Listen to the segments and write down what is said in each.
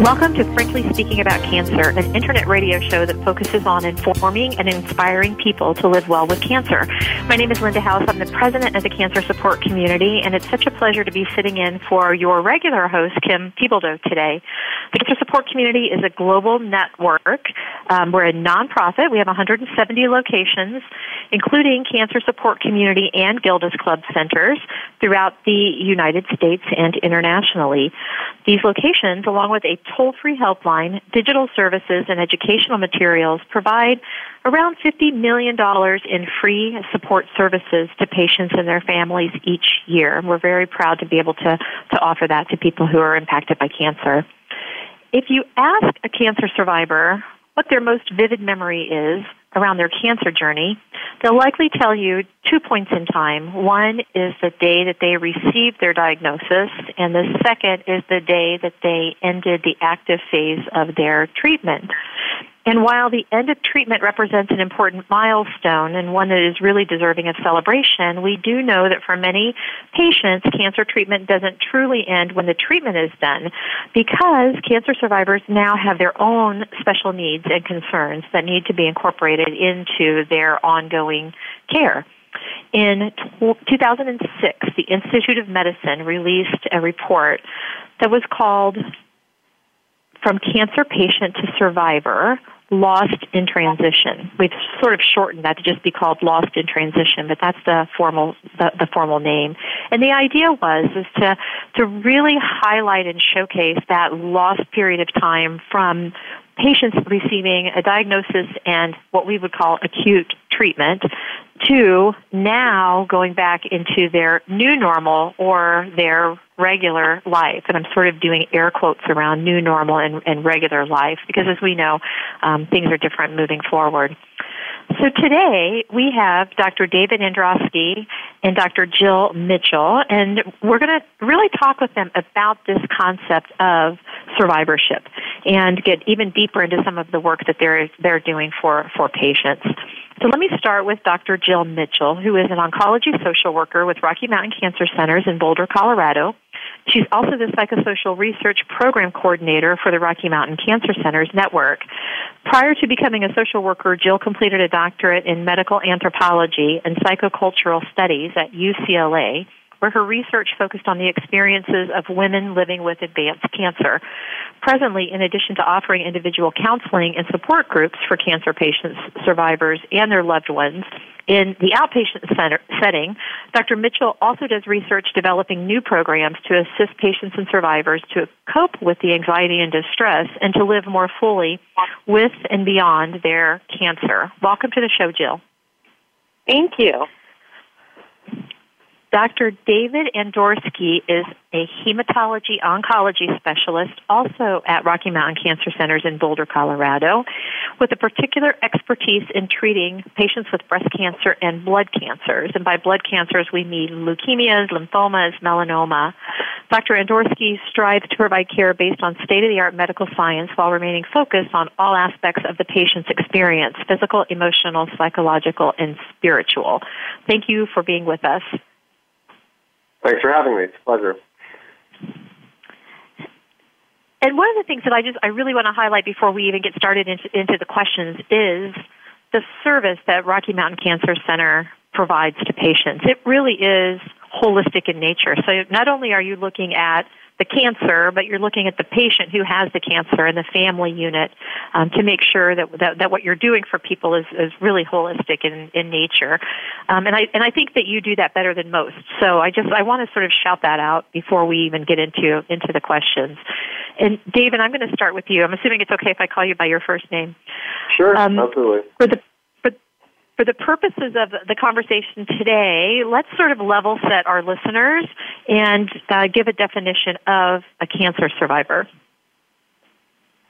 Welcome to Frankly Speaking About Cancer, an internet radio show that focuses on informing and inspiring people to live well with cancer. My name is Linda House. I'm the president of the Cancer Support Community, and it's such a pleasure to be sitting in for your regular host, Kim Thiboldeaux, today. The Cancer Support Community is a global network. Um, we're a nonprofit. We have 170 locations, including Cancer Support Community and Gilda's Club centers throughout the United States and internationally. These locations, along with a toll free helpline, digital services, and educational materials provide around $50 million in free support services to patients and their families each year. We're very proud to be able to, to offer that to people who are impacted by cancer. If you ask a cancer survivor what their most vivid memory is around their cancer journey, they'll likely tell you two points in time. One is the day that they received their diagnosis, and the second is the day that they ended the active phase of their treatment. And while the end of treatment represents an important milestone and one that is really deserving of celebration, we do know that for many patients, cancer treatment doesn't truly end when the treatment is done because cancer survivors now have their own special needs and concerns that need to be incorporated into their ongoing care. In 2006, the Institute of Medicine released a report that was called From Cancer Patient to Survivor lost in transition. We've sort of shortened that to just be called lost in transition, but that's the formal the, the, formal name. And the idea was is to to really highlight and showcase that lost period of time from patients receiving a diagnosis and what we would call acute treatment to now going back into their new normal or their regular life. And I'm sort of doing air quotes around new normal and, and regular life because as we know, um, things are different moving forward. So today we have Dr. David Andorsky and Dr. Jill Mitchell, and we're going to really talk with them about this concept of survivorship and get even deeper into some of the work that they're they're doing for for patients. So let me start with Dr. Jill Mitchell, who is an oncology social worker with Rocky Mountain Cancer Centers in Boulder, Colorado. She's also the psychosocial research program coordinator for the Rocky Mountain Cancer Centers network. Prior to becoming a social worker, Jill completed a doctorate in medical anthropology and psychocultural studies at UCLA where her research focused on the experiences of women living with advanced cancer. Presently, in addition to offering individual counseling and support groups for cancer patients, survivors, and their loved ones, in the outpatient center setting, Dr. Mitchell also does research developing new programs to assist patients and survivors to cope with the anxiety and distress and to live more fully with and beyond their cancer. Welcome to the show, Jill. Thank you. Dr. David Andorsky is a hematology oncology specialist also at Rocky Mountain Cancer Centers in Boulder, Colorado, with a particular expertise in treating patients with breast cancer and blood cancers. And by blood cancers, we mean leukemias, lymphomas, myeloma. Dr. Andorsky strives to provide care based on state of the art medical science while remaining focused on all aspects of the patient's experience physical, emotional, psychological, and spiritual. Thank you for being with us. Thanks for having me. It's a pleasure. And one of the things that I just I really want to highlight before we even get started into, into the questions is the service that Rocky Mountain Cancer Center provides to patients. It really is holistic in nature. So not only are you looking at the cancer, but you're looking at the patient who has the cancer and the family unit um, to make sure that, that, that what you're doing for people is, is really holistic in, in nature. Um, and I and I think that you do that better than most. So I just I want to sort of shout that out before we even get into into the questions. And David, I'm going to start with you. I'm assuming it's okay if I call you by your first name. Sure, um, absolutely. For the for the purposes of the conversation today, let's sort of level set our listeners and uh, give a definition of a cancer survivor.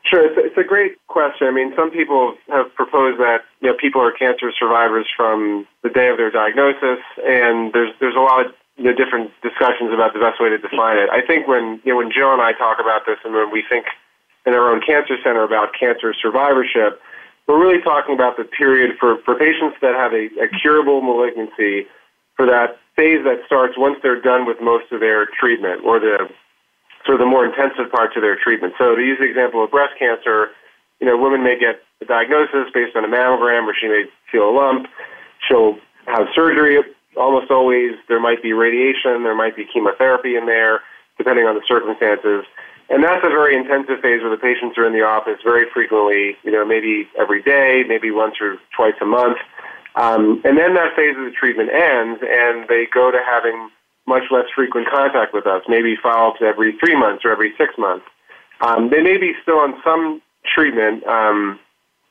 Sure, it's a, it's a great question. I mean, some people have proposed that you know people are cancer survivors from the day of their diagnosis, and there's there's a lot of you know, different discussions about the best way to define it. I think when you know when Jill and I talk about this, and when we think in our own cancer center about cancer survivorship, we're really talking about the period for, for patients that have a, a curable malignancy for that phase that starts once they're done with most of their treatment or the sort of the more intensive parts of their treatment. So to use the example of breast cancer, you know, women may get a diagnosis based on a mammogram or she may feel a lump. She'll have surgery almost always. There might be radiation, there might be chemotherapy in there, depending on the circumstances. And that's a very intensive phase where the patients are in the office very frequently, you know, maybe every day, maybe once or twice a month. Um, and then that phase of the treatment ends and they go to having much less frequent contact with us, maybe follow-ups every three months or every six months. Um, they may be still on some treatment. Um,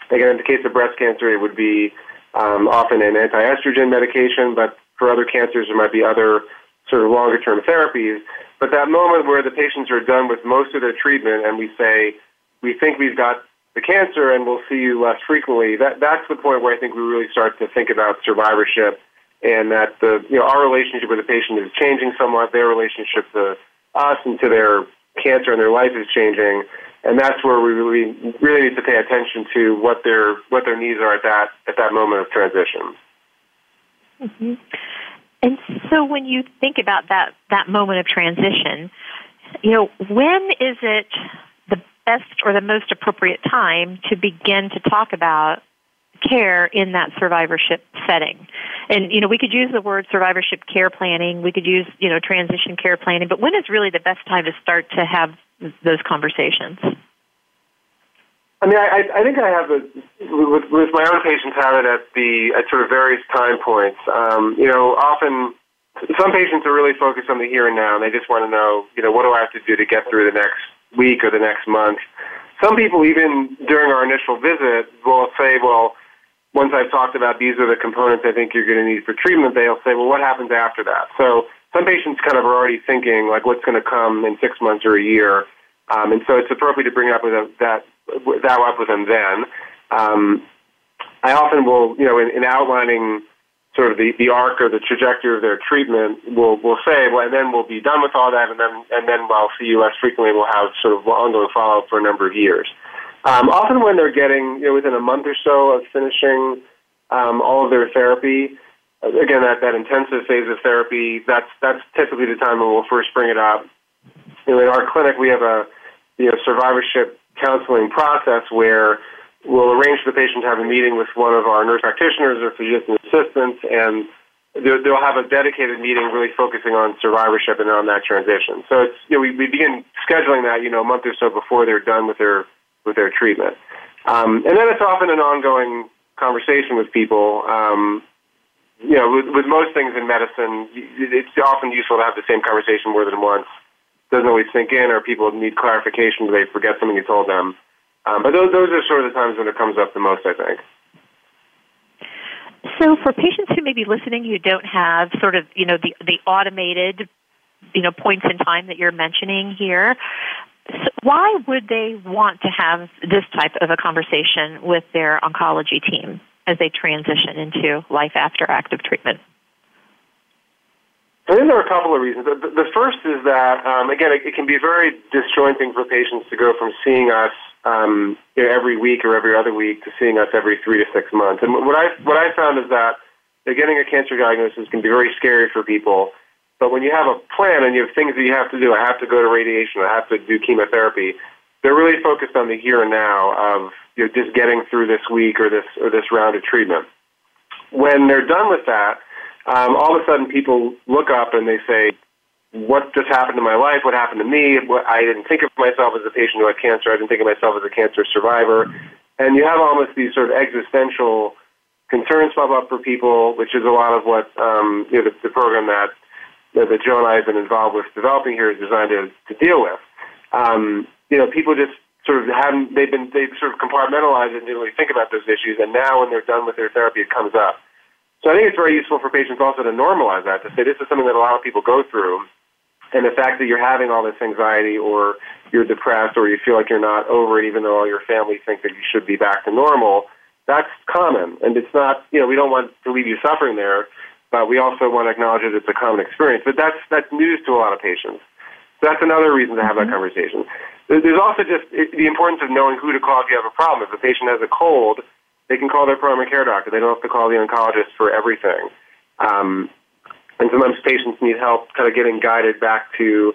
again, in the case of breast cancer, it would be um, often an anti-estrogen medication, but for other cancers, there might be other sort of longer-term therapies. But that moment where the patients are done with most of their treatment and we say, we think we've got the cancer and we'll see you less frequently, that, that's the point where I think we really start to think about survivorship and that the, you know, our relationship with the patient is changing somewhat, their relationship to us and to their cancer and their life is changing. And that's where we really, really need to pay attention to what their, what their needs are at that, at that moment of transition. Mm-hmm. And so when you think about that, that moment of transition, you know, when is it the best or the most appropriate time to begin to talk about care in that survivorship setting? And, you know, we could use the word survivorship care planning, we could use, you know, transition care planning, but when is really the best time to start to have those conversations? I mean, I, I think I have a with, with my own patients have it at the at sort of various time points. Um, you know, often some patients are really focused on the here and now, and they just want to know, you know, what do I have to do to get through the next week or the next month. Some people, even during our initial visit, will say, well, once I've talked about these are the components I think you're going to need for treatment, they'll say, well, what happens after that? So some patients kind of are already thinking, like, what's going to come in six months or a year. Um, and so it's appropriate to bring up with that that up with them then. Um, I often will, you know, in, in outlining sort of the, the arc or the trajectory of their treatment, we'll, we'll say, well, and then we'll be done with all that, and then, and then I'll see you less frequently. We'll have sort of ongoing follow-up for a number of years. Um, often when they're getting, you know, within a month or so of finishing um, all of their therapy, again, that, that intensive phase of therapy, that's, that's typically the time when we'll first bring it up. You know, in our clinic, we have a, you know, survivorship counseling process where we'll arrange for the patient to have a meeting with one of our nurse practitioners or physician assistants, and they'll have a dedicated meeting really focusing on survivorship and on that transition. So it's you know we, we begin scheduling that you know a month or so before they're done with their with their treatment, um, and then it's often an ongoing conversation with people. Um, you know, with, with most things in medicine, it's often useful to have the same conversation more than once doesn't always sink in, or people need clarification, they forget something you told them. Um, but those those are sort of the times when it comes up the most, I think. So, for patients who may be listening who don't have sort of you know the the automated you know points in time that you're mentioning here, so why would they want to have this type of a conversation with their oncology team as they transition into life after active treatment? I think there are a couple of reasons. The, first is that, um, again, it, it, can be very disjointing for patients to go from seeing us um, you know, every week or every other week to seeing us every three to six months. And what I what I found is that you know, getting a cancer diagnosis can be very scary for people. But when you have a plan and you have things that you have to do, I have to go to radiation, I have to do chemotherapy. They're really focused on the here and now of you know, just getting through this week or this or this round of treatment. When they're done with that um, all of a sudden people look up and they say, what just happened to my life? What happened to me? What, I didn't think of myself as a patient who had cancer. I didn't think of myself as a cancer survivor. And you have almost these sort of existential concerns pop up for people, which is a lot of what um, you know, the, the program that that Joe and I have been involved with developing here is designed to, to deal with. Um, you know, people just sort of haven't they've been they've sort of compartmentalized and didn't really think about those issues, and now when they're done with their therapy, it comes up. So I think it's very useful for patients also to normalize that, to say this is something that a lot of people go through. And the fact that you're having all this anxiety or you're depressed or you feel like you're not over it even though all your family think that you should be back to normal, that's common. And it's not, you know, we don't want to leave you suffering there. but we also want to acknowledge that it's a common experience. But that's that's news to a lot of patients. So that's another reason to have mm-hmm. that conversation. There's also just the importance of knowing who to call if you have a problem. If a patient has a cold, they can call their primary care doctor. They don't have to call the oncologist for everything. Um, and sometimes patients need help kind of getting guided back to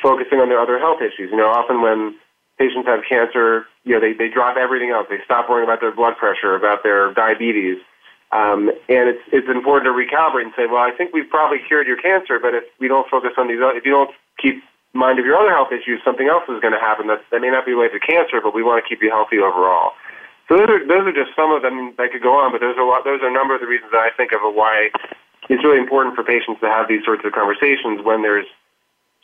focusing on their other health issues. You know, often when patients have cancer, you know, they, they drop everything else. They stop worrying about their blood pressure, about their diabetes. Um, and it's, it's important to recalibrate and say, well, I think we've probably cured your cancer, but if we don't focus on these, if you don't keep mind of your other health issues, something else is going to happen that, that may not be related to cancer, but we want to keep you healthy overall. So those are, those are just some of them I could go on, but those are a lot, those are a number of the reasons that I think of why it's really important for patients to have these sorts of conversations when there's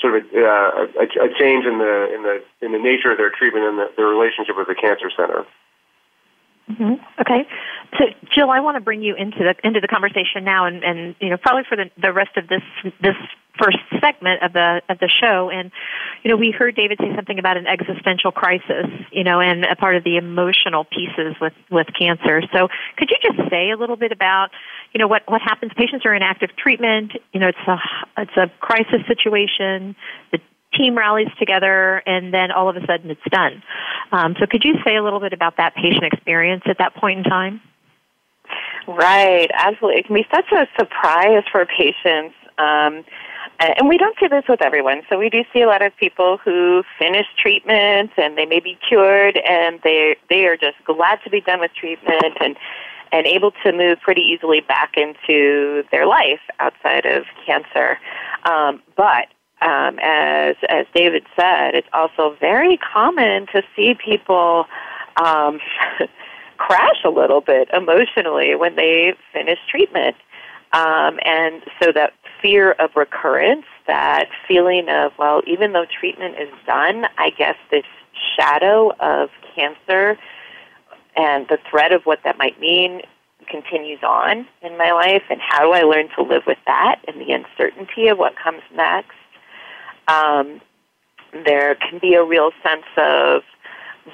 sort of a, uh, a, a change in the in the in the nature of their treatment and the, their relationship with the cancer center. Mm-hmm. Okay, so Jill, I want to bring you into the into the conversation now, and, and you know probably for the the rest of this this first segment of the of the show. And you know, we heard David say something about an existential crisis, you know, and a part of the emotional pieces with with cancer. So, could you just say a little bit about, you know, what what happens? Patients are in active treatment. You know, it's a it's a crisis situation. The team rallies together, and then all of a sudden it's done. Um, so, could you say a little bit about that patient experience at that point in time? Right, absolutely. It can be such a surprise for patients. Um, and we don't see this with everyone. So we do see a lot of people who finish treatment and they may be cured and they they are just glad to be done with treatment and and able to move pretty easily back into their life outside of cancer. Um, but um, as as David said, it's also very common to see people um, crash a little bit emotionally when they finish treatment. Um, and so that fear of recurrence, that feeling of, well, even though treatment is done, I guess this shadow of cancer and the threat of what that might mean continues on in my life, and how do I learn to live with that and the uncertainty of what comes next? Um, there can be a real sense of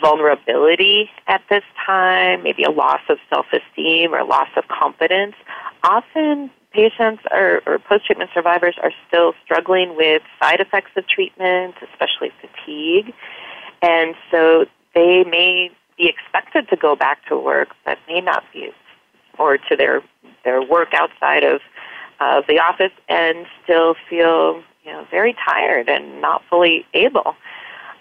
vulnerability at this time, maybe a loss of self esteem or loss of confidence. Often patients or, or post treatment survivors are still struggling with side effects of treatment, especially fatigue. And so they may be expected to go back to work, but may not be, or to their, their work outside of, of the office and still feel you know, very tired and not fully able.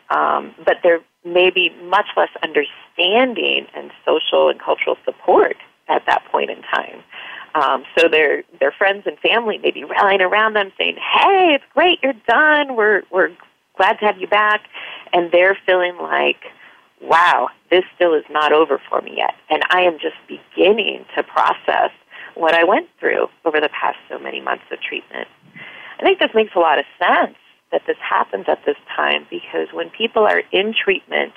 Um, but there may be much less understanding and social and cultural support at that point in time. Um, so their their friends and family may be rallying around them, saying, "Hey, it's great, you're done. We're we're glad to have you back," and they're feeling like, "Wow, this still is not over for me yet, and I am just beginning to process what I went through over the past so many months of treatment." I think this makes a lot of sense that this happens at this time because when people are in treatment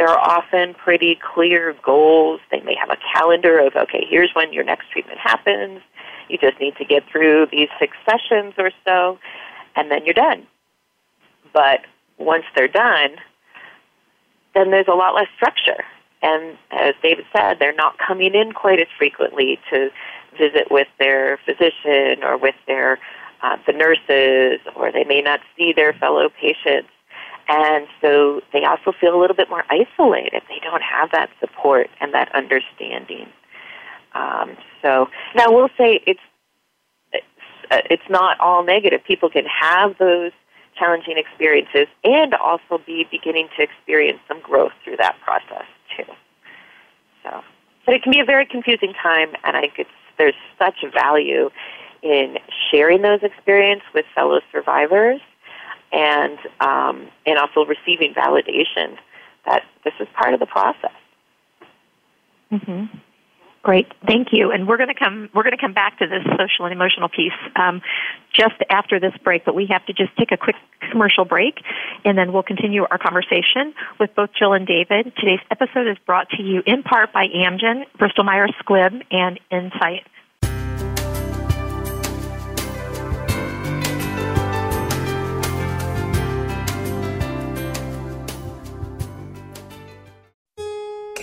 there are often pretty clear goals. They may have a calendar of, okay, here's when your next treatment happens. You just need to get through these six sessions or so, and then you're done. But once they're done, then there's a lot less structure. And as David said, they're not coming in quite as frequently to visit with their physician or with their uh, the nurses, or they may not see their fellow patients and so they also feel a little bit more isolated. They don't have that support and that understanding. Um, so now we'll say it's it's not all negative. People can have those challenging experiences and also be beginning to experience some growth through that process too. So, but it can be a very confusing time, and I think there's such value in sharing those experiences with fellow survivors and um, and also receiving validation that this is part of the process. Mm-hmm. Great, thank you. And we're going to come we're going to come back to this social and emotional piece um, just after this break. But we have to just take a quick commercial break, and then we'll continue our conversation with both Jill and David. Today's episode is brought to you in part by Amgen, Bristol Myers Squibb, and Incyte.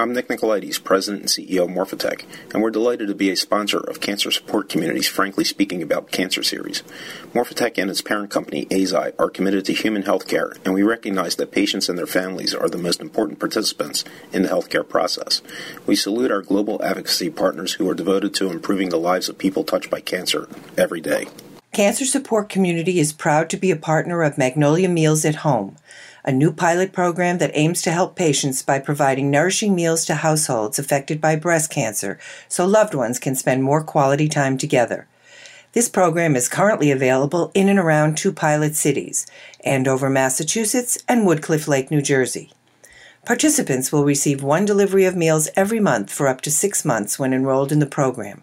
I'm Nick Nicolaides, President and CEO of Morphotek, and we're delighted to be a sponsor of Cancer Support Community's Frankly Speaking About Cancer series. Morphotek and its parent company, Eisai, are committed to human health care, and we recognize that patients and their families are the most important participants in the healthcare process. We salute our global advocacy partners who are devoted to improving the lives of people touched by cancer every day. Cancer Support Community is proud to be a partner of Magnolia Meals at Home a new pilot program that aims to help patients by providing nourishing meals to households affected by breast cancer so loved ones can spend more quality time together. This program is currently available in and around two pilot cities Andover, Massachusetts, and Woodcliff Lake, New Jersey. Participants will receive one delivery of meals every month for up to six months when enrolled in the program.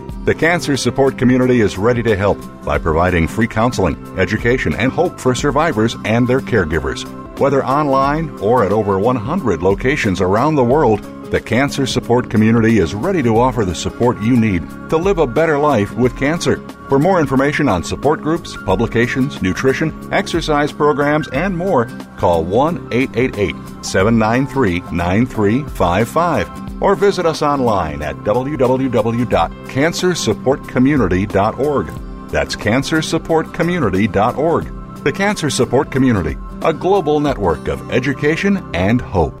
The cancer support community is ready to help by providing free counseling, education, and hope for survivors and their caregivers. Whether online or at over 100 locations around the world, the cancer support community is ready to offer the support you need to live a better life with cancer. For more information on support groups, publications, nutrition, exercise programs, and more, call 1 888 793 9355 or visit us online at www.cancersupportcommunity.org. That's cancersupportcommunity.org. The Cancer Support Community, a global network of education and hope.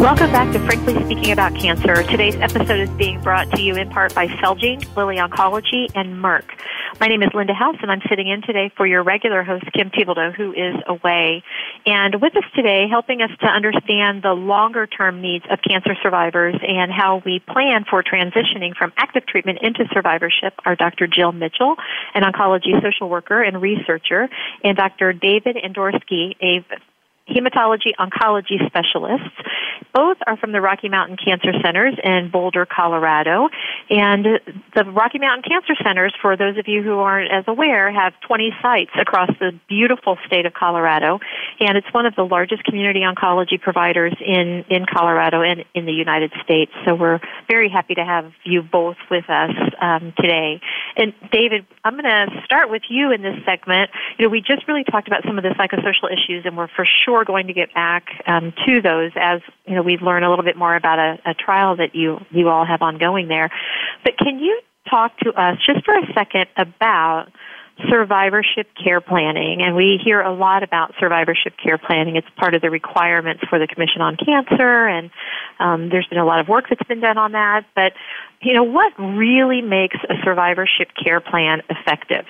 Welcome back to Frankly Speaking About Cancer. Today's episode is being brought to you in part by Celgene, Lilly Oncology, and Merck. My name is Linda House, and I'm sitting in today for your regular host, Kim Thiboldeaux, who is away. And with us today, helping us to understand the longer term needs of cancer survivors and how we plan for transitioning from active treatment into survivorship are Dr. Jill Mitchell, an oncology social worker and researcher, and Dr. David Andorsky, a hematology oncology specialists. Both are from the Rocky Mountain Cancer Centers in Boulder, Colorado. And the Rocky Mountain Cancer Centers, for those of you who aren't as aware, have 20 sites across the beautiful state of Colorado. And it's one of the largest community oncology providers in, in Colorado and in the United States. So we're very happy to have you both with us um, today. And David, I'm going to start with you in this segment. You know, we just really talked about some of the psychosocial issues, and we're for sure we're going to get back um, to those as you know we learn a little bit more about a, a trial that you you all have ongoing there. But can you talk to us just for a second about survivorship care planning, and we hear a lot about survivorship care planning. It's part of the requirements for the Commission on Cancer, and Um, there's been a lot of work that's been done on that, but you know, what really makes a survivorship care plan effective?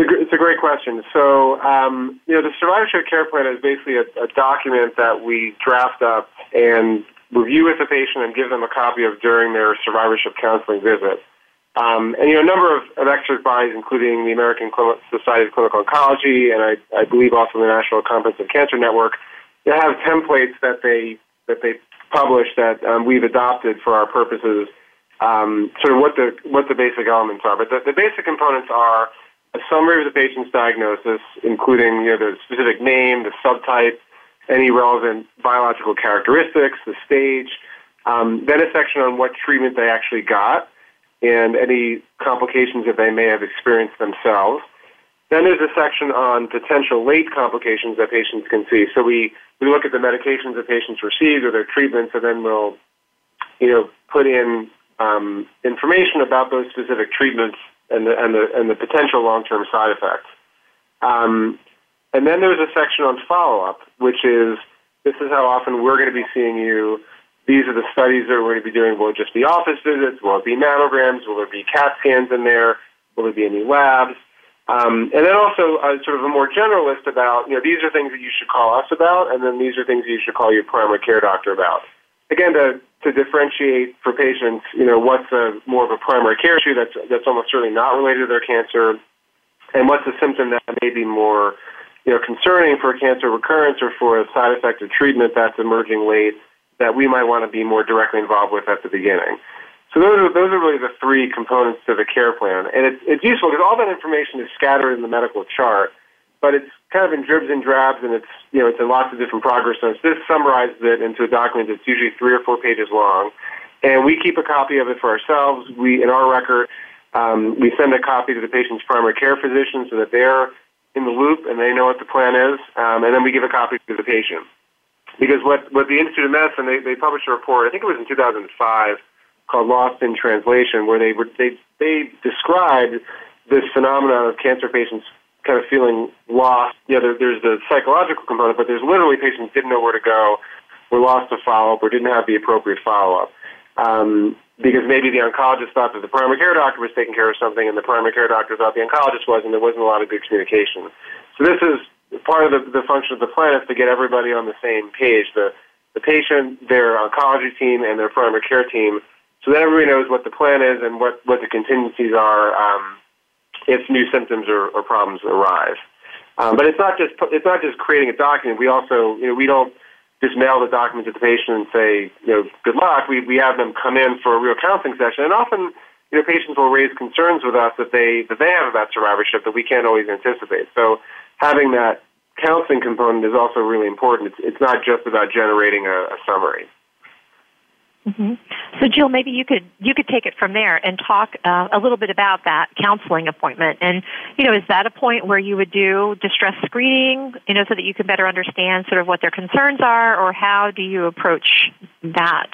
It's a great question. So, um, you know, the survivorship care plan is basically a, a document that we draft up and review with the patient and give them a copy of during their survivorship counseling visit. Um, and you know, a number of, of expert bodies, including the American Society of Clinical Oncology and I, I believe also the National Comprehensive Cancer Network, they have templates that they that they publish that um, we've adopted for our purposes. Um, sort of what the what the basic elements are, but the, the basic components are a summary of the patient's diagnosis, including you know the specific name, the subtype, any relevant biological characteristics, the stage, um, then a section on what treatment they actually got and any complications that they may have experienced themselves. Then there's a section on potential late complications that patients can see. So we, we look at the medications that patients received or their treatments, and then we'll, you know, put in um, information about those specific treatments and the, and the, and the potential long-term side effects. Um, and then there's a section on follow-up, which is this is how often we're going to be seeing you these are the studies that we're going to be doing. Will it just be office visits? Will it be mammograms? Will there be CAT scans in there? Will there be any labs? Um, and then also uh, sort of a more general list about, you know, these are things that you should call us about, and then these are things that you should call your primary care doctor about. Again, to, to differentiate for patients, you know, what's a, more of a primary care issue that's, that's almost certainly not related to their cancer, and what's a symptom that may be more, you know, concerning for cancer recurrence or for a side effect of treatment that's emerging late that we might want to be more directly involved with at the beginning. So those are, those are really the three components to the care plan. And it's, it's useful because all that information is scattered in the medical chart, but it's kind of in dribs and drabs and it's, you know, it's in lots of different progress notes. This summarizes it into a document that's usually three or four pages long. And we keep a copy of it for ourselves. We, in our record, um, we send a copy to the patient's primary care physician so that they're in the loop and they know what the plan is. Um, and then we give a copy to the patient. Because what, what the Institute of Medicine, they, they published a report, I think it was in 2005, called Lost in Translation, where they, were, they, they described this phenomenon of cancer patients kind of feeling lost. Know, there, there's the psychological component, but there's literally patients didn't know where to go, were lost to follow-up, or didn't have the appropriate follow-up. Um, because maybe the oncologist thought that the primary care doctor was taking care of something, and the primary care doctor thought the oncologist was, and there wasn't a lot of good communication. So this is part of the, the function of the plan is to get everybody on the same page. The the patient, their oncology team, and their primary care team, so that everybody knows what the plan is and what, what the contingencies are um, if new symptoms or, or problems arise. Um, but it's not just it's not just creating a document. We also you know we don't just mail the document to the patient and say you know good luck. We we have them come in for a real counseling session, and often you know patients will raise concerns with us that they that they have about survivorship that we can't always anticipate. So having that counseling component is also really important. It's, it's not just about generating a, a summary. Mm-hmm. So, Jill, maybe you could you could take it from there and talk uh, a little bit about that counseling appointment. And you know, is that a point where you would do distress screening, you know, so that you can better understand sort of what their concerns are, or how do you approach that?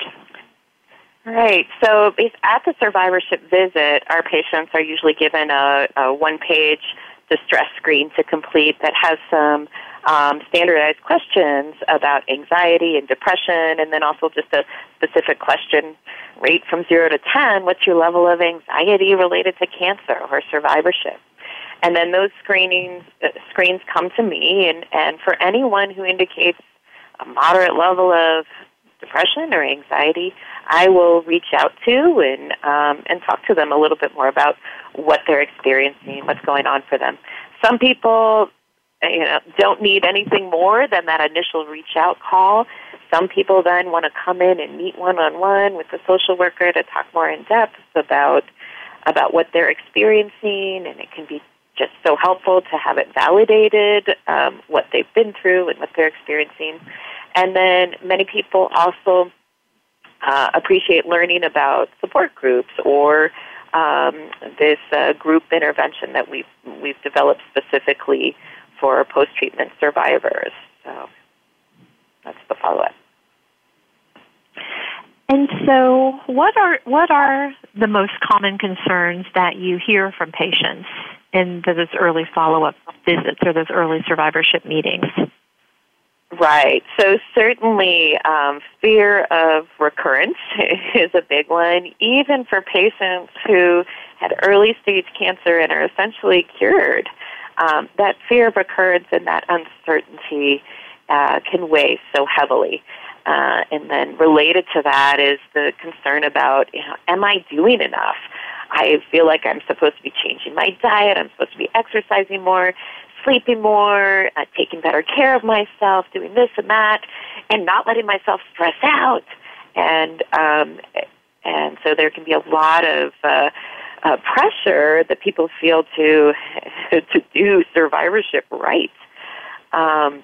Right. So, at the survivorship visit, our patients are usually given a, a one-page distress screen to complete that has some um, standardized questions about anxiety and depression, and then also just a specific question rate from 0 to 10 what's your level of anxiety related to cancer or survivorship? And then those screenings, uh, screens come to me, and, and for anyone who indicates a moderate level of depression or anxiety, I will reach out to and um, and talk to them a little bit more about what they're experiencing, what's going on for them. Some people, you know, don't need anything more than that initial reach out call. Some people then want to come in and meet one on one with the social worker to talk more in depth about about what they're experiencing, and it can be just so helpful to have it validated um, what they've been through and what they're experiencing. And then many people also uh, appreciate learning about support groups or um, this uh, group intervention that we've we've developed specifically for post treatment survivors. So that's the follow up. And so, what are what are the most common concerns that you hear from patients in those early follow up visits or those early survivorship meetings? Right. So certainly, um, fear of recurrence is a big one, even for patients who had early stage cancer and are essentially cured. Um, that fear of recurrence and that uncertainty uh, can weigh so heavily. Uh, and then related to that is the concern about, you know, am I doing enough? I feel like I'm supposed to be changing my diet. I'm supposed to be exercising more, sleeping more, uh, taking better care of myself, doing this and that, and not letting myself stress out. And um, and so there can be a lot of uh, uh, pressure that people feel to to do survivorship right. Um,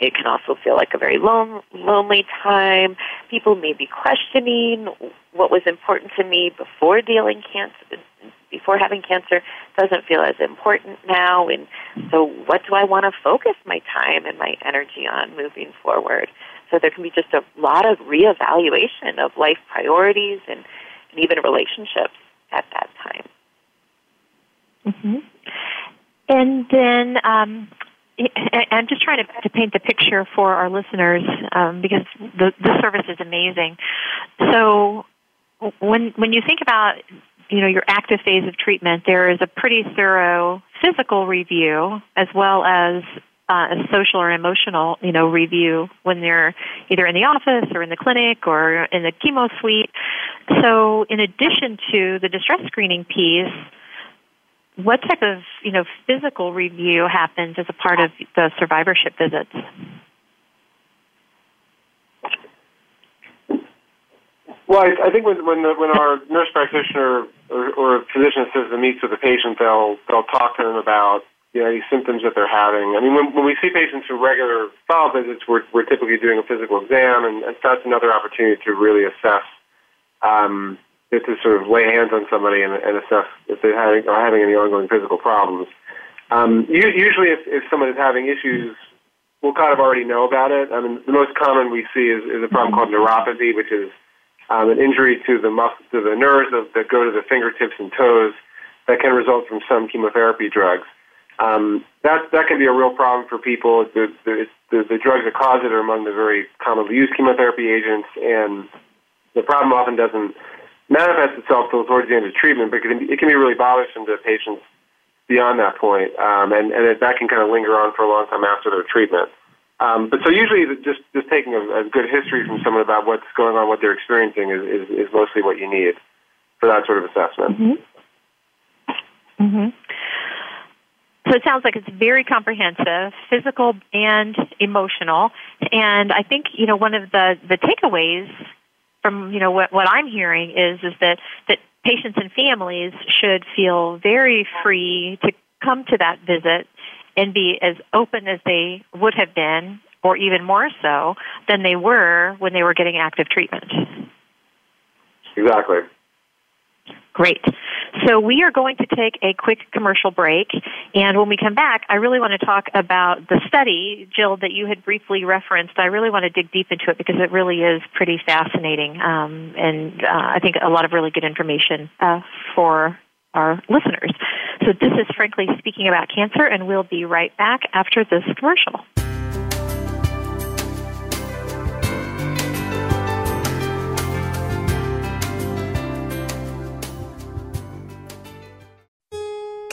it can also feel like a very lone, lonely time. People may be questioning what was important to me before dealing cancer, before having cancer doesn't feel as important now. And so, what do I want to focus my time and my energy on moving forward? So there can be just a lot of reevaluation of life priorities and, and even relationships at that time. Mm-hmm. And then um, I'm just trying to, to, paint the picture for our listeners um, because the, the service is amazing. So when when you think about you know your active phase of treatment, there is a pretty thorough physical review as well as uh, a social or emotional you know review when they're either in the office or in the clinic or in the chemo suite. So in addition to the distress screening piece what type of you know physical review happens as a part of the survivorship visits? Well, I, think when when, when our nurse practitioner or, or physician assistant meets with the patient, they'll they'll talk to them about you know any symptoms that they're having. I mean, when, when we see patients for regular follow visits, we're we're typically doing a physical exam, and, and that's another opportunity to really assess um, to sort of lay hands on somebody and, and assess if they are having, having any ongoing physical problems. Um, usually, if, if someone is having issues, we'll kind of already know about it. I mean, the most common we see is, is a problem called neuropathy, which is um, an injury to the muscle, to the nerves of, that go to the fingertips and toes that can result from some chemotherapy drugs. Um, that that can be a real problem for people. The, the, the, the drugs that cause it are among the very commonly used chemotherapy agents, and the problem often doesn't manifests itself towards the end of treatment, but it can, be, it can be really bothersome to patients beyond that point, um, and, and that can kind of linger on for a long time after their treatment. Um, but so usually, just just taking a, a good history from someone about what's going on, what they're experiencing, is, is, is mostly what you need for that sort of assessment. Mm-hmm. Mm-hmm. So it sounds like it's very comprehensive, physical and emotional. And I think you know one of the the takeaways from you know what, what I'm hearing is is that that patients and families should feel very free to come to that visit and be as open as they would have been, or even more so than they were when they were getting active treatment. Exactly. Great. So we are going to take a quick commercial break, and when we come back, I really want to talk about the study, Jill, that you had briefly referenced. I really want to dig deep into it because it really is pretty fascinating, um, and uh, I think a lot of really good information uh, for our listeners. So this is frankly speaking about cancer, and we'll be right back after this commercial.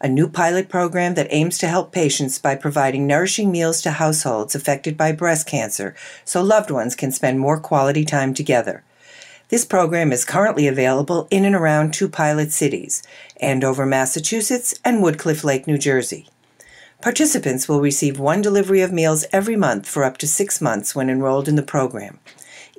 a new pilot program that aims to help patients by providing nourishing meals to households affected by breast cancer so loved ones can spend more quality time together. This program is currently available in and around two pilot cities Andover, Massachusetts, and Woodcliff Lake, New Jersey. Participants will receive one delivery of meals every month for up to six months when enrolled in the program.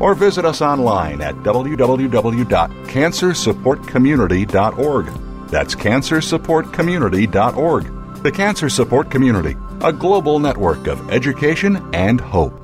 or visit us online at www.cancersupportcommunity.org. That's cancersupportcommunity.org. The Cancer Support Community, a global network of education and hope.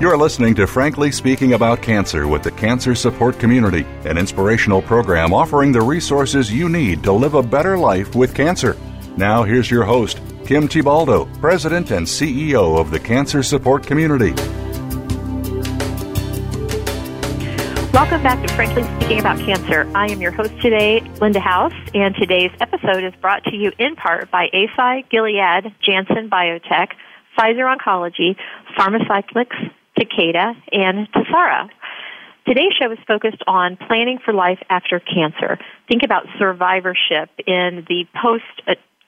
You're listening to Frankly Speaking About Cancer with the Cancer Support Community, an inspirational program offering the resources you need to live a better life with cancer. Now, here's your host, Kim Thiboldeaux, President and CEO of the Cancer Support Community. Welcome back to Frankly Speaking About Cancer. I am your host today, Linda House, and today's episode is brought to you in part by Eisai, Gilead, Janssen Biotech, Pfizer Oncology, Pharmacyclics, Takeda, and Tesaro. Today's show is focused on planning for life after cancer. Think about survivorship in the post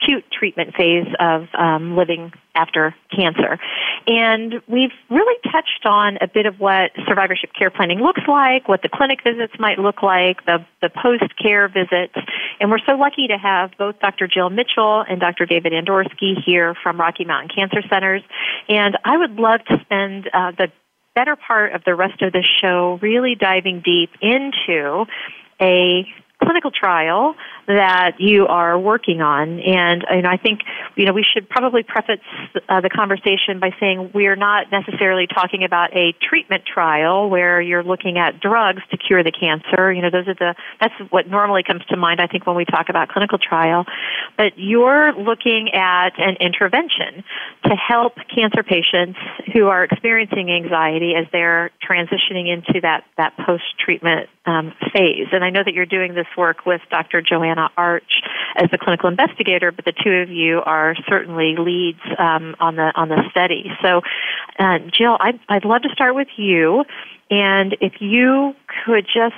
acute treatment phase of um, living after cancer. And we've really touched on a bit of what survivorship care planning looks like, what the clinic visits might look like, the, the post care visits. And we're so lucky to have both Dr. Jill Mitchell and Dr. David Andorsky here from Rocky Mountain Cancer Centers. And I would love to spend uh, the better part of the rest of the show really diving deep into a clinical trial that you are working on. And, I think, you know, we should probably preface uh, the conversation by saying we're not necessarily talking about a treatment trial where you're looking at drugs to cure the cancer. You know, those are the, that's what normally comes to mind, I think, when we talk about clinical trial. But you're looking at an intervention to help cancer patients who are experiencing anxiety as they're transitioning into that, that post-treatment um, phase. And I know that you're doing this work with Dr. Joanna Arch as the clinical investigator, but the two of you are certainly leads um, on the on the study. So, uh, Jill, I'd, I'd love to start with you, and if you could just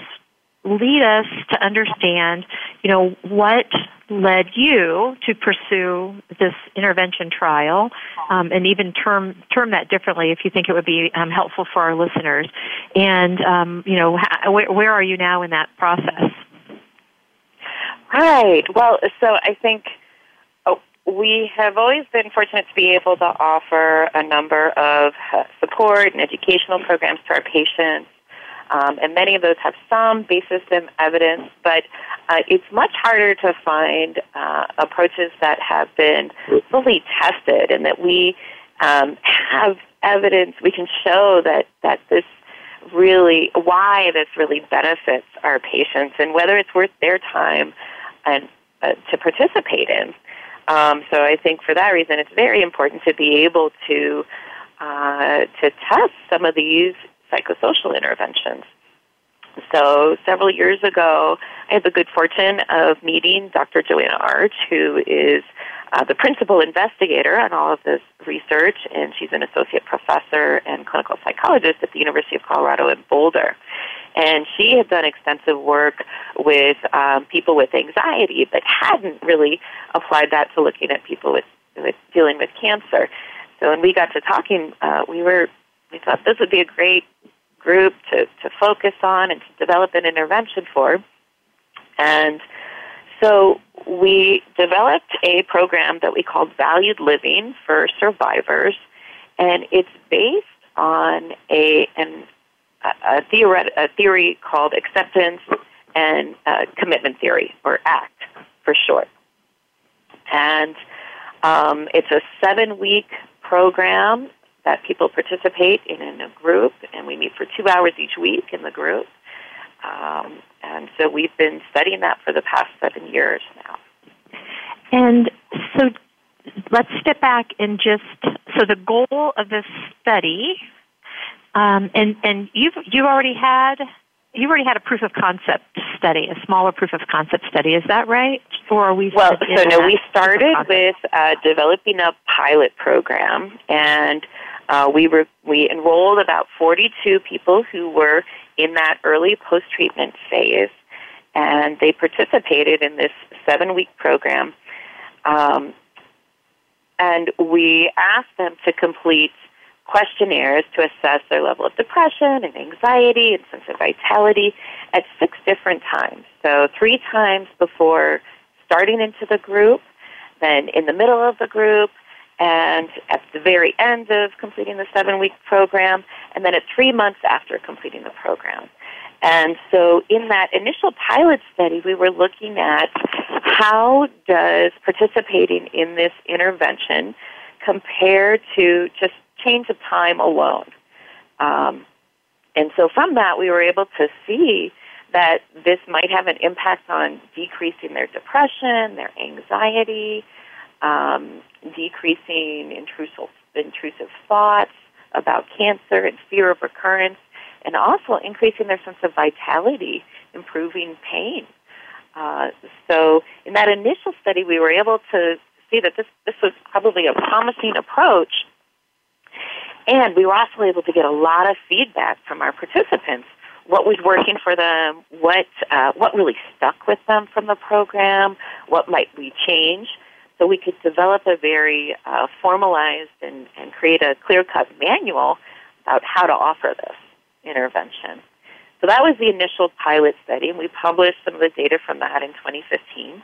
lead us to understand, you know, what led you to pursue this intervention trial, um, and even term term that differently if you think it would be um, helpful for our listeners. And um, you know, where, where are you now in that process? Right. Well, so I think oh, we have always been fortunate to be able to offer a number of support and educational programs to our patients. Um, and many of those have some basis in evidence, but uh, it's much harder to find uh, approaches that have been fully tested and that we um, have evidence, we can show that, that this really, why this really benefits our patients and whether it's worth their time and uh, to participate in. Um, so I think for that reason, it's very important to be able to uh, to test some of these psychosocial interventions. So several years ago, I had the good fortune of meeting Dr. Joanna Arch, who is uh, the principal investigator on all of this research, and she's an associate professor and clinical psychologist at the University of Colorado in Boulder. And she had done extensive work with um, people with anxiety, but hadn't really applied that to looking at people with, with dealing with cancer. So when we got to talking, uh, we were we thought this would be a great group to, to focus on and to develop an intervention for. And so we developed a program that we called Valued Living for Survivors, and it's based on a an, a, theoret- a theory called acceptance and uh, commitment theory, or ACT for short. And um, it's a seven week program that people participate in in a group, and we meet for two hours each week in the group. Um, and so we've been studying that for the past seven years now. And so let's step back and just so the goal of this study, um, and and you've you already had you've already had a proof of concept study, a smaller proof of concept study. Is that right? Or are we? Well, so no, we started with uh, developing a pilot program, and uh, we were we enrolled about 42 people who were in that early post treatment phase, and they participated in this seven week program. Um, and we asked them to complete questionnaires to assess their level of depression and anxiety and sense of vitality at six different times. So, three times before starting into the group, then in the middle of the group, and at the very end of completing the seven week program, and then at three months after completing the program. And so in that initial pilot study, we were looking at how does participating in this intervention compare to just change of time alone. Um, and so from that, we were able to see that this might have an impact on decreasing their depression, their anxiety, um, decreasing intrusive, intrusive thoughts about cancer and fear of recurrence, and also increasing their sense of vitality, improving pain. Uh, so in that initial study, we were able to see that this, this was probably a promising approach. And we were also able to get a lot of feedback from our participants. What was working for them? What uh, what really stuck with them from the program? What might we change? So we could develop a very uh, formalized and, and create a clear cut manual about how to offer this intervention. So that was the initial pilot study, and we published some of the data from that in 2015.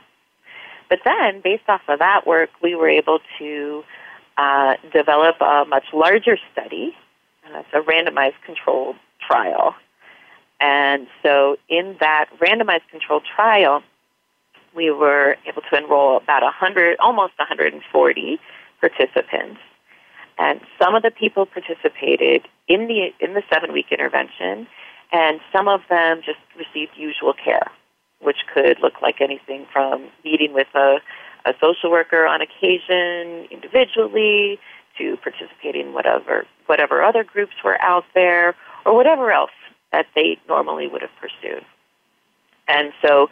But then, based off of that work, we were able to uh, develop a much larger study. Uh, a randomized controlled trial. And so, in that randomized controlled trial, we were able to enroll about 100, almost 140 participants. And some of the people participated in the in the seven week intervention, and some of them just received usual care, which could look like anything from meeting with a, a social worker on occasion individually to participating in whatever whatever other groups were out there or whatever else that they normally would have pursued. And so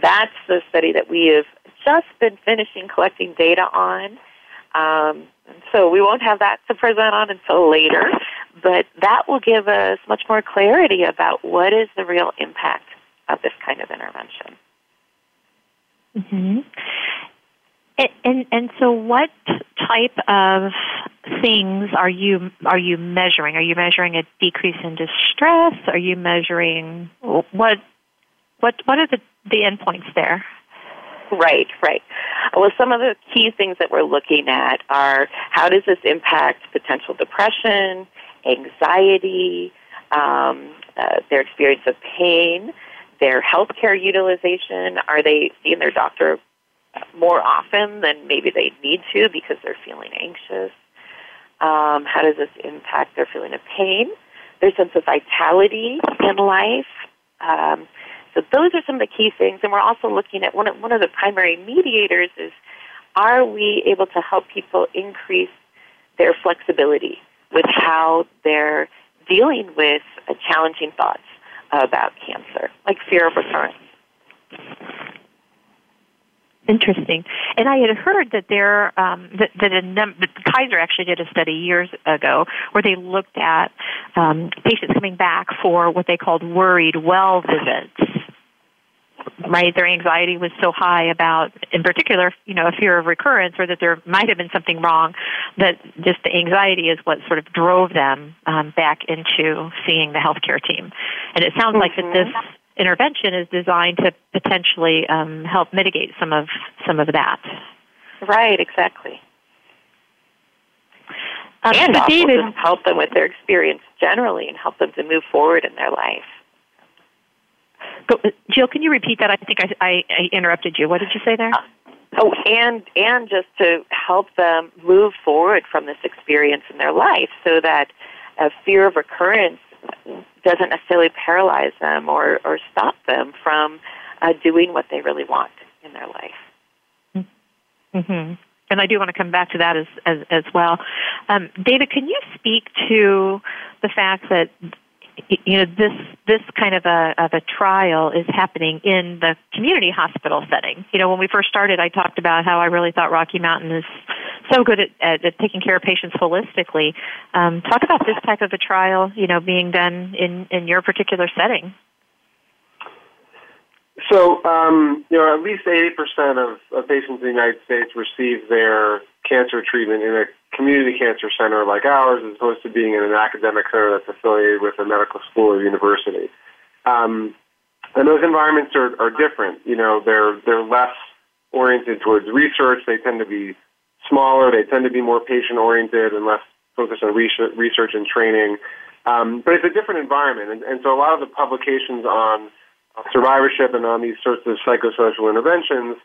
that's the study that we have just been finishing collecting data on. Um, so we won't have that to present on until later, but that will give us much more clarity about what is the real impact of this kind of intervention. Mm-hmm. And, and, so, what type of things are you are you measuring? Are you measuring a decrease in distress? Are you measuring what what what are the the endpoints there? Right, right. Well, some of the key things that we're looking at are how does this impact potential depression, anxiety, um, uh, their experience of pain, their healthcare utilization. Are they seeing their doctor more often than maybe they need to because they're feeling anxious? Um, how does this impact their feeling of pain, their sense of vitality in life? Um, so those are some of the key things. And we're also looking at one of, one of the primary mediators is are we able to help people increase their flexibility with how they're dealing with challenging thoughts about cancer, like fear of recurrence? Interesting. And I had heard that there um, that, that, a num- that Kaiser actually did a study years ago where they looked at um, patients coming back for what they called worried well visits. Right, their anxiety was so high about, in particular, you know, a fear of recurrence, or that there might have been something wrong. That just the anxiety is what sort of drove them um, back into seeing the healthcare team. And it sounds mm-hmm. like that this intervention is designed to potentially um, help mitigate some of some of that. Right, exactly. Um, and so also David, just help them with their experience generally and help them to move forward in their life. Go, Jill, can you repeat that? I think I, I, I interrupted you. What did you say there? Uh, oh, and and just to help them move forward from this experience in their life, so that a fear of recurrence doesn't necessarily paralyze them or, or stop them from uh, doing what they really want in their life. Mm-hmm. And I do want to come back to that as as, as well. Um, David, can you speak to the fact that you know this this kind of a of a trial is happening in the community hospital setting. You know, when we first started, I talked about how I really thought Rocky Mountain is so good at, at, at taking care of patients holistically. Um, talk about this type of a trial, you know, being done in in your particular setting. So, um, you know, at least 80% of, of patients in the United States receive their cancer treatment in a community cancer center like ours as opposed to being in an academic center that's affiliated with a medical school or university. Um, and those environments are, are different. You know, they're, they're less oriented towards research. They tend to be smaller. They tend to be more patient oriented and less focused on research, research and training. Um, but it's a different environment. And, and so a lot of the publications on survivorship and on these sorts of psychosocial interventions,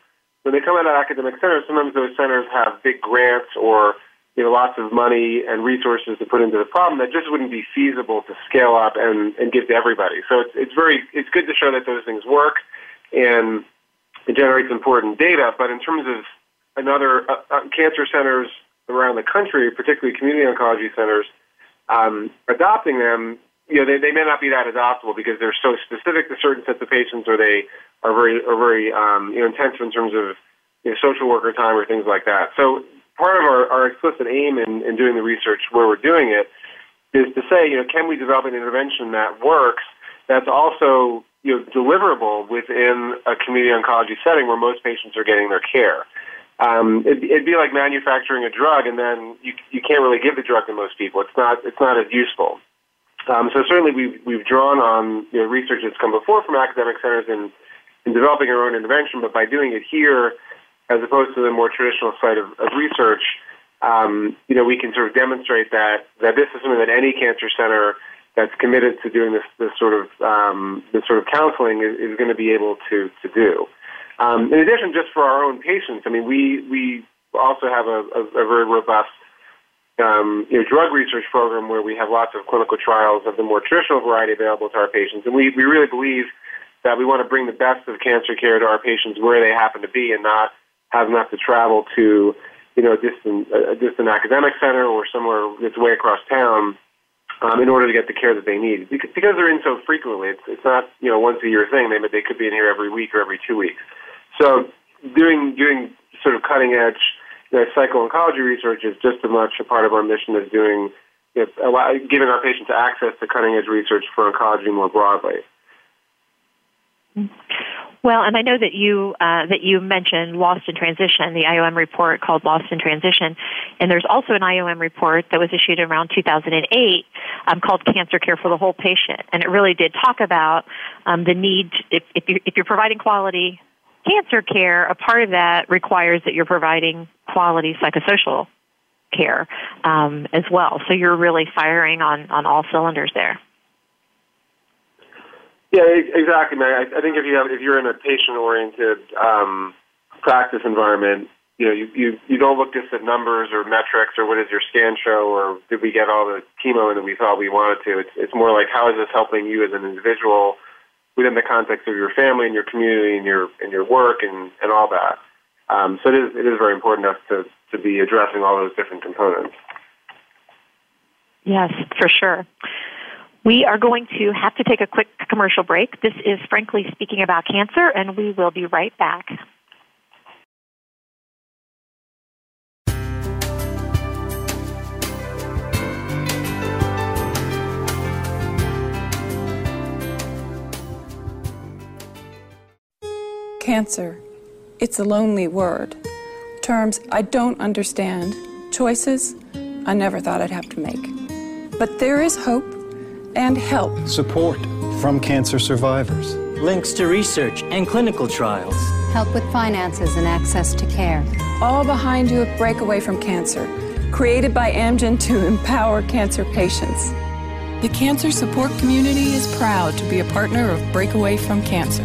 when they come out of academic centers, sometimes those centers have big grants or you know lots of money and resources to put into the problem that just wouldn't be feasible to scale up and, and give to everybody. So it's it's very it's good to show that those things work and it generates important data. But in terms of another uh, uh, cancer centers around the country, particularly community oncology centers, um, adopting them, you know, they, they may not be that adoptable because they're so specific to certain sets of patients, or they are very are very um, you know intensive in terms of you know, social worker time or things like that. So part of our, our explicit aim in, in doing the research where we're doing it is to say, you know, can we develop an intervention that works that's also you know deliverable within a community oncology setting where most patients are getting their care. Um, it'd, it'd be like manufacturing a drug, and then you you can't really give the drug to most people. It's not it's not as useful. Um, so certainly we've, we've drawn on you know, research that's come before from academic centers in, in developing our own intervention, but by doing it here, as opposed to the more traditional site of, of research, um, you know, we can sort of demonstrate that, that this is something that any cancer center that's committed to doing this, this sort of um, this sort of counseling is, is going to be able to to do. Um, in addition, just for our own patients, I mean, we we also have a, a, a very robust um, you know, drug research program where we have lots of clinical trials of the more traditional variety available to our patients. And we, we really believe that we want to bring the best of cancer care to our patients where they happen to be and not have them have to travel to, you know, a distant, a distant academic center or somewhere that's way across town um, in order to get the care that they need. Because, because they're in so frequently, it's, it's not, you know, once a year thing. They, they could be in here every week or every two weeks. So doing, doing sort of cutting edge you know, psycho-oncology research is just as much a part of our mission as doing, you know, giving our patients access to cutting-edge research for oncology more broadly. Well, and I know that you uh, that you mentioned Lost in Transition, the IOM report called Lost in Transition, and there's also an IOM report that was issued around 2008 um, called Cancer Care for the Whole Patient, and it really did talk about um, the need if if you're, if you're providing quality cancer care, a part of that requires that you're providing quality psychosocial care um, as well. So you're really firing on, on all cylinders there. Yeah, exactly. I, think if you have if you're in a patient oriented um, practice environment, you know, you, you, you don't look just at numbers or metrics or what does your scan show or did we get all the chemo that we thought we wanted to. It's, it's more like how is this helping you as an individual within the context of your family and your community and your, and your work and, and all that. Um, so it is, it is very important to us to, to be addressing all those different components. Yes, for sure. We are going to have to take a quick commercial break. This is Frankly Speaking About Cancer, and we will be right back. Cancer. It's a lonely word. Terms I don't understand. Choices I never thought I'd have to make. But there is hope and help. Support from cancer survivors. Links to research and clinical trials. Help with finances and access to care. All behind you at Breakaway from Cancer, created by Amgen to empower cancer patients. The cancer support community is proud to be a partner of Breakaway from Cancer.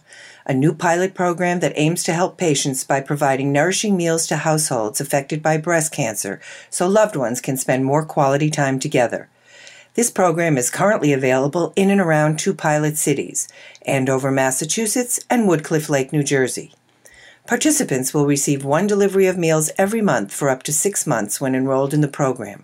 a new pilot program that aims to help patients by providing nourishing meals to households affected by breast cancer so loved ones can spend more quality time together. This program is currently available in and around two pilot cities Andover, Massachusetts, and Woodcliff Lake, New Jersey. Participants will receive one delivery of meals every month for up to six months when enrolled in the program.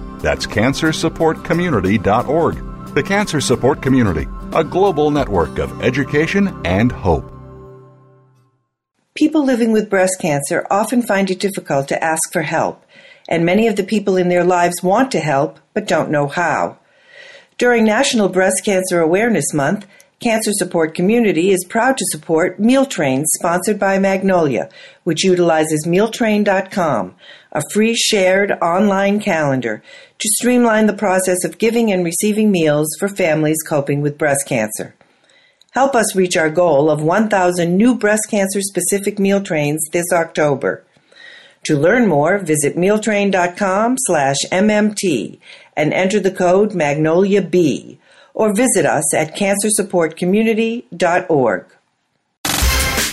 That's cancersupportcommunity.org. The Cancer Support Community, a global network of education and hope. People living with breast cancer often find it difficult to ask for help, and many of the people in their lives want to help but don't know how. During National Breast Cancer Awareness Month, Cancer Support Community is proud to support Meal Train sponsored by Magnolia, which utilizes mealtrain.com, a free shared online calendar to streamline the process of giving and receiving meals for families coping with breast cancer. Help us reach our goal of 1,000 new breast cancer specific meal trains this October. To learn more, visit mealtrain.com slash MMT and enter the code MagnoliaB or visit us at cancersupportcommunity.org.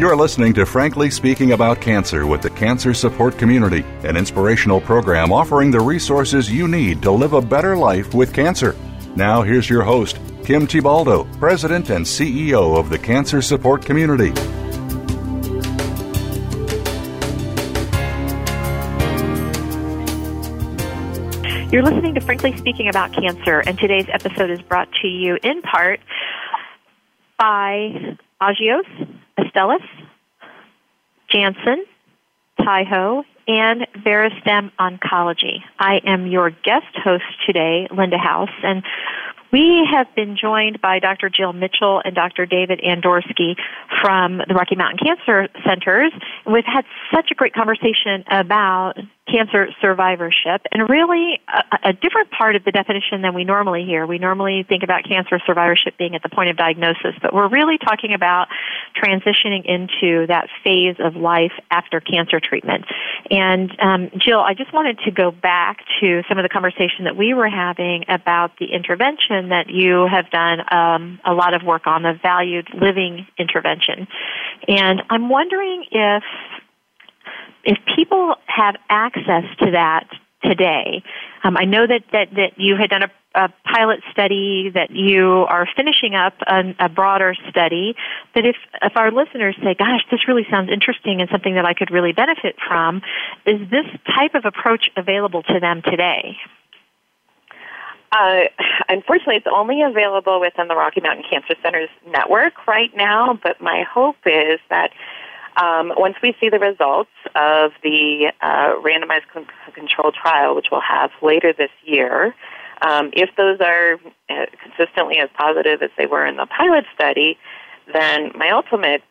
You're listening to Frankly Speaking About Cancer with the Cancer Support Community, an inspirational program offering the resources you need to live a better life with cancer. Now, here's your host, Kim Thiboldeaux, President and CEO of the Cancer Support Community. You're listening to Frankly Speaking About Cancer, and today's episode is brought to you in part by Agios, Astellas, Janssen, Taiho, and Verastem Oncology. I am your guest host today, Linda House, and we have been joined by Dr. Jill Mitchell and Dr. David Andorsky from the Rocky Mountain Cancer Centers. We've had such a great conversation about cancer survivorship and really a, a, different part of the definition than we normally hear. We normally think about cancer survivorship being at the point of diagnosis, but we're really talking about transitioning into that phase of life after cancer treatment. And um, Jill, I just wanted to go back to some of the conversation that we were having about the intervention that you have done um, a lot of work on, the valued living intervention. And I'm wondering if if people have access to that today, um, I know that, that, that you had done a, a pilot study, that you are finishing up a, a broader study, that if, if our listeners say, gosh, this really sounds interesting and something that I could really benefit from, is this type of approach available to them today? Uh, unfortunately, it's only available within the Rocky Mountain Cancer Center's network right now, but my hope is that um, once we see the results of the uh, randomized controlled trial, which we'll have later this year, um, if those are uh, consistently as positive as they were in the pilot study, then my ultimate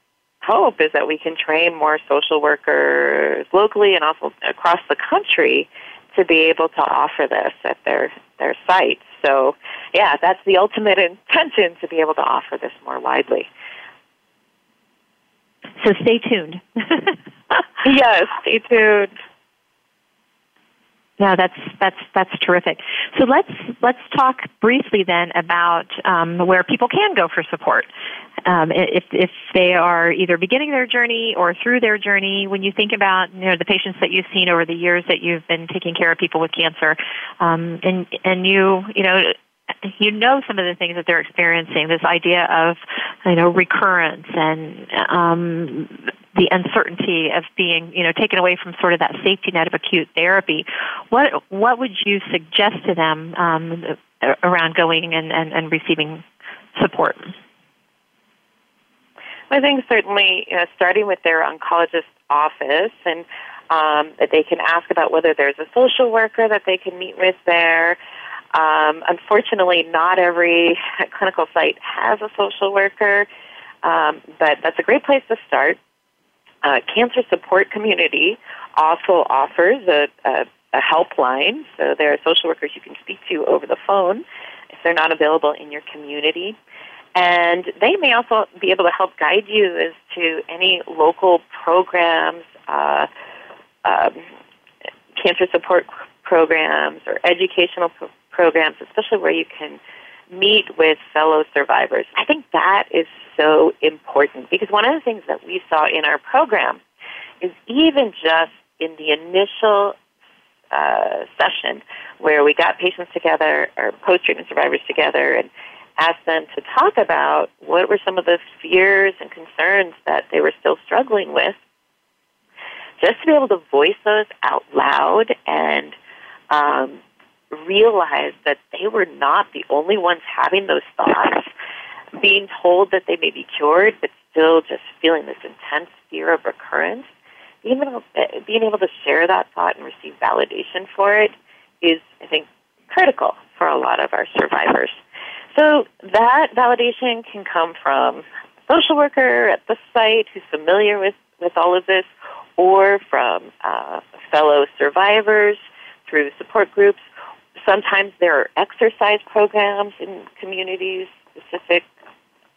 hope is that we can train more social workers locally and also across the country to be able to offer this at their their sites. So, yeah, that's the ultimate intention to be able to offer this more widely. So stay tuned. yes, stay tuned. No, that's that's that's terrific. So let's let's talk briefly then about um, where people can go for support. Um, if if they are either beginning their journey or through their journey, when you think about you know the patients that you've seen over the years that you've been taking care of people with cancer, um, and and you you know you know some of the things that they're experiencing. This idea of you know recurrence and um, the uncertainty of being you know taken away from sort of that safety net of acute therapy. What what would you suggest to them um, around going and, and, and receiving support? I think certainly you know, starting with their oncologist office and um, that they can ask about whether there's a social worker that they can meet with there. Um, unfortunately, not every clinical site has a social worker, um, but that's a great place to start. Uh, Cancer Support Community also offers a, a, a helpline, so there are social workers you can speak to over the phone if they're not available in your community. And they may also be able to help guide you as to any local programs, uh, um, cancer support programs, or educational pro- programs, especially where you can meet with fellow survivors. I think that is so important because one of the things that we saw in our program is even just in the initial uh, session where we got patients together or post treatment survivors together and asked them to talk about what were some of the fears and concerns that they were still struggling with. Just to be able to voice those out loud and um, realize that they were not the only ones having those thoughts, being told that they may be cured, but still just feeling this intense fear of recurrence. Being able, eh, being able to share that thought and receive validation for it is, I think, critical for a lot of our survivors. So that validation can come from a social worker at the site who's familiar with, with all of this, or from uh, fellow survivors through support groups, Sometimes there are exercise programs in communities specific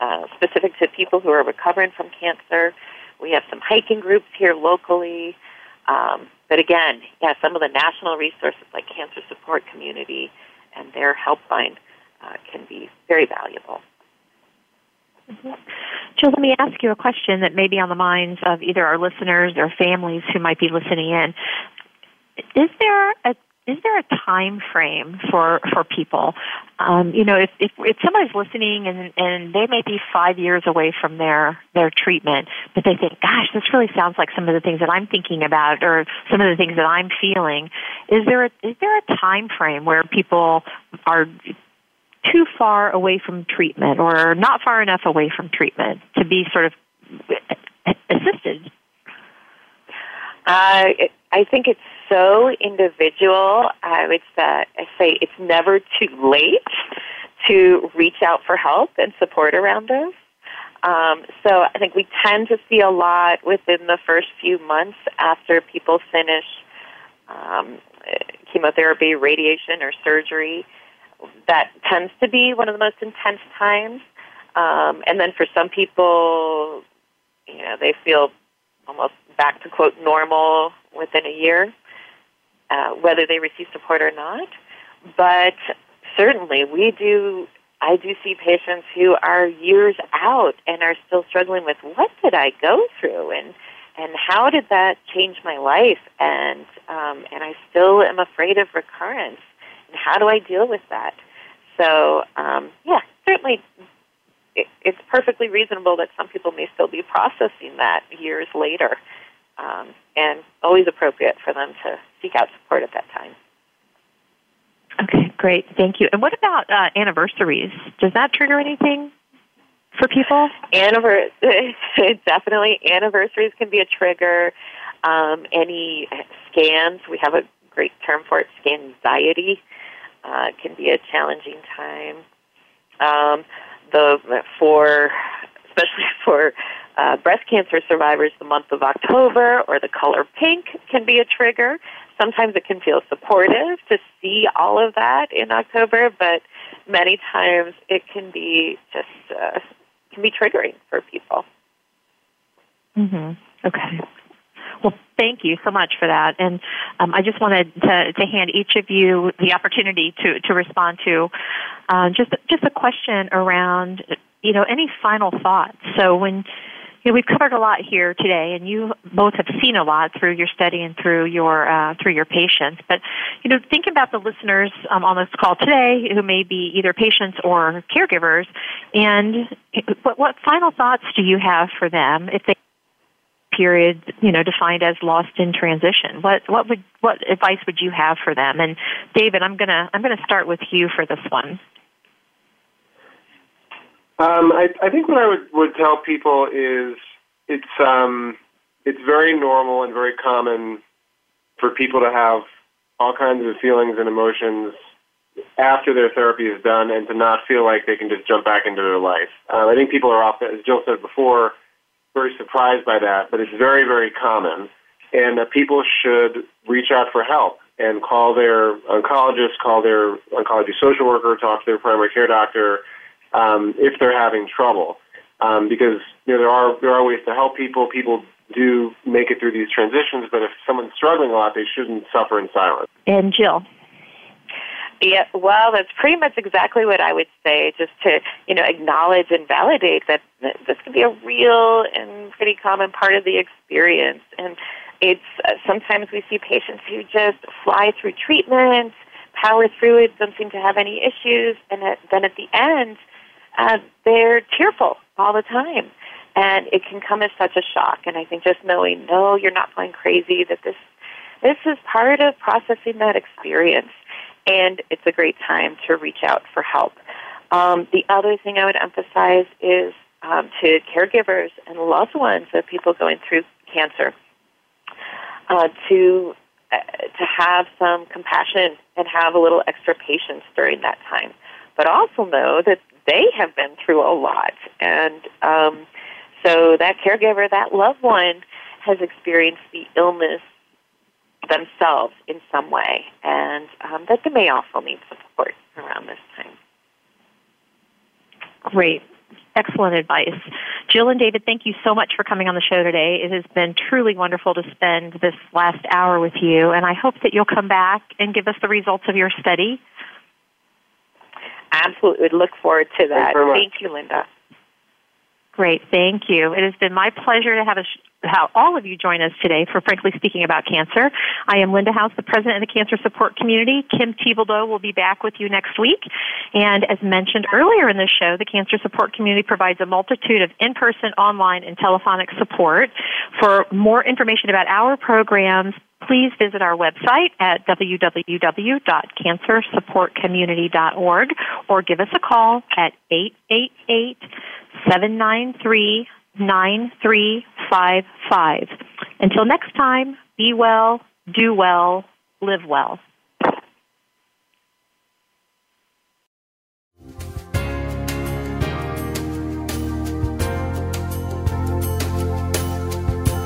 uh, specific to people who are recovering from cancer. We have some hiking groups here locally. Um, but again, yeah, some of the national resources like Cancer Support Community and their helpline uh, can be very valuable. Jill, let me ask you a question that may be on the minds of either our listeners or families who might be listening in. Is there a is there a time frame for for people? Um, you know, if, if if somebody's listening and and they may be five years away from their their treatment, but they think, "Gosh, this really sounds like some of the things that I'm thinking about, or some of the things that I'm feeling." Is there a is there a time frame where people are too far away from treatment or not far enough away from treatment to be sort of assisted? Uh, I think it's so individual. I would say it's never too late to reach out for help and support around us. Um, so I think we tend to see a lot within the first few months after people finish um, chemotherapy, radiation, or surgery. That tends to be one of the most intense times. Um, and then for some people, you know, they feel almost back to quote normal within a year, uh, whether they receive support or not. But certainly, we do. I do see patients who are years out and are still struggling with what did I go through and and how did that change my life and um, and I still am afraid of recurrence and how do I deal with that? So um, yeah, certainly it, it's perfectly reasonable that some people may still be processing that years later um, and always appropriate for them to seek out support at that time. Okay, great. Thank you. And what about uh, anniversaries? Does that trigger anything for people? Annivers- definitely. Anniversaries can be a trigger. Um, any scans, we have a great term for it, anxiety, uh, can be a challenging time. Um, the for especially for uh, breast cancer survivors, the month of October or the color pink can be a trigger. Sometimes it can feel supportive to see all of that in October, but many times it can be just uh, can be triggering for people. Mhm. Okay. Well, thank you so much for that. And um, I just wanted to, to, hand each of you the opportunity to, to respond to uh, just just a question around you know any final thoughts. So when you know, we've covered a lot here today, and you both have seen a lot through your study and through your uh, through your patients. But you know, think about the listeners um, on this call today who may be either patients or caregivers, and what, what final thoughts do you have for them if they period, you know, defined as lost in transition. What what would what advice would you have for them? And David, I'm gonna I'm gonna start with you for this one. Um, I, I think what I would, would tell people is it's um, it's very normal and very common for people to have all kinds of feelings and emotions after their therapy is done and to not feel like they can just jump back into their life. Uh, I think people are often, as Jill said before, very surprised by that, but it's very, very common. And uh, people should reach out for help and call their oncologist, call their oncology social worker, talk to their primary care doctor um, if they're having trouble. Um, because you know there are there are ways to help people. People do make it through these transitions, but if someone's struggling a lot, they shouldn't suffer in silence. And Jill. Yeah, well, that's pretty much exactly what I would say. Just to you know acknowledge and validate that this can be a real and pretty common part of the experience. And it's uh, sometimes we see patients who just fly through treatment, power through it, don't seem to have any issues, and at, then at the end, uh, they're tearful all the time. And it can come as such a shock. And I think just knowing, no, you're not going crazy, that this this is part of processing that experience and it's a great time to reach out for help. Um, the other thing I would emphasize is um, to caregivers and loved ones of people going through cancer uh, to uh, to have some compassion and have a little extra patience during that time, but also know that they have been through a lot, and um, so that caregiver, that loved one, has experienced the illness themselves in some way, and um, that they may also need support around this time. Great. Excellent advice. Jill and David, thank you so much for coming on the show today. It has been truly wonderful to spend this last hour with you, and I hope that you'll come back and give us the results of your study. Absolutely. Would Look forward to that. Thank you, Linda. Great, thank you. It has been my pleasure to have, a, have all of you join us today for Frankly Speaking About Cancer. I am Linda House, the president of the Cancer Support Community. Kim Thiboldeaux will be back with you next week. And as mentioned earlier in the show, the Cancer Support Community provides a multitude of in-person, online, and telephonic support. For more information about our programs, please visit our website at www.cancersupportcommunity.org or give us a call at 888 793 9355. Until next time, be well, do well, live well.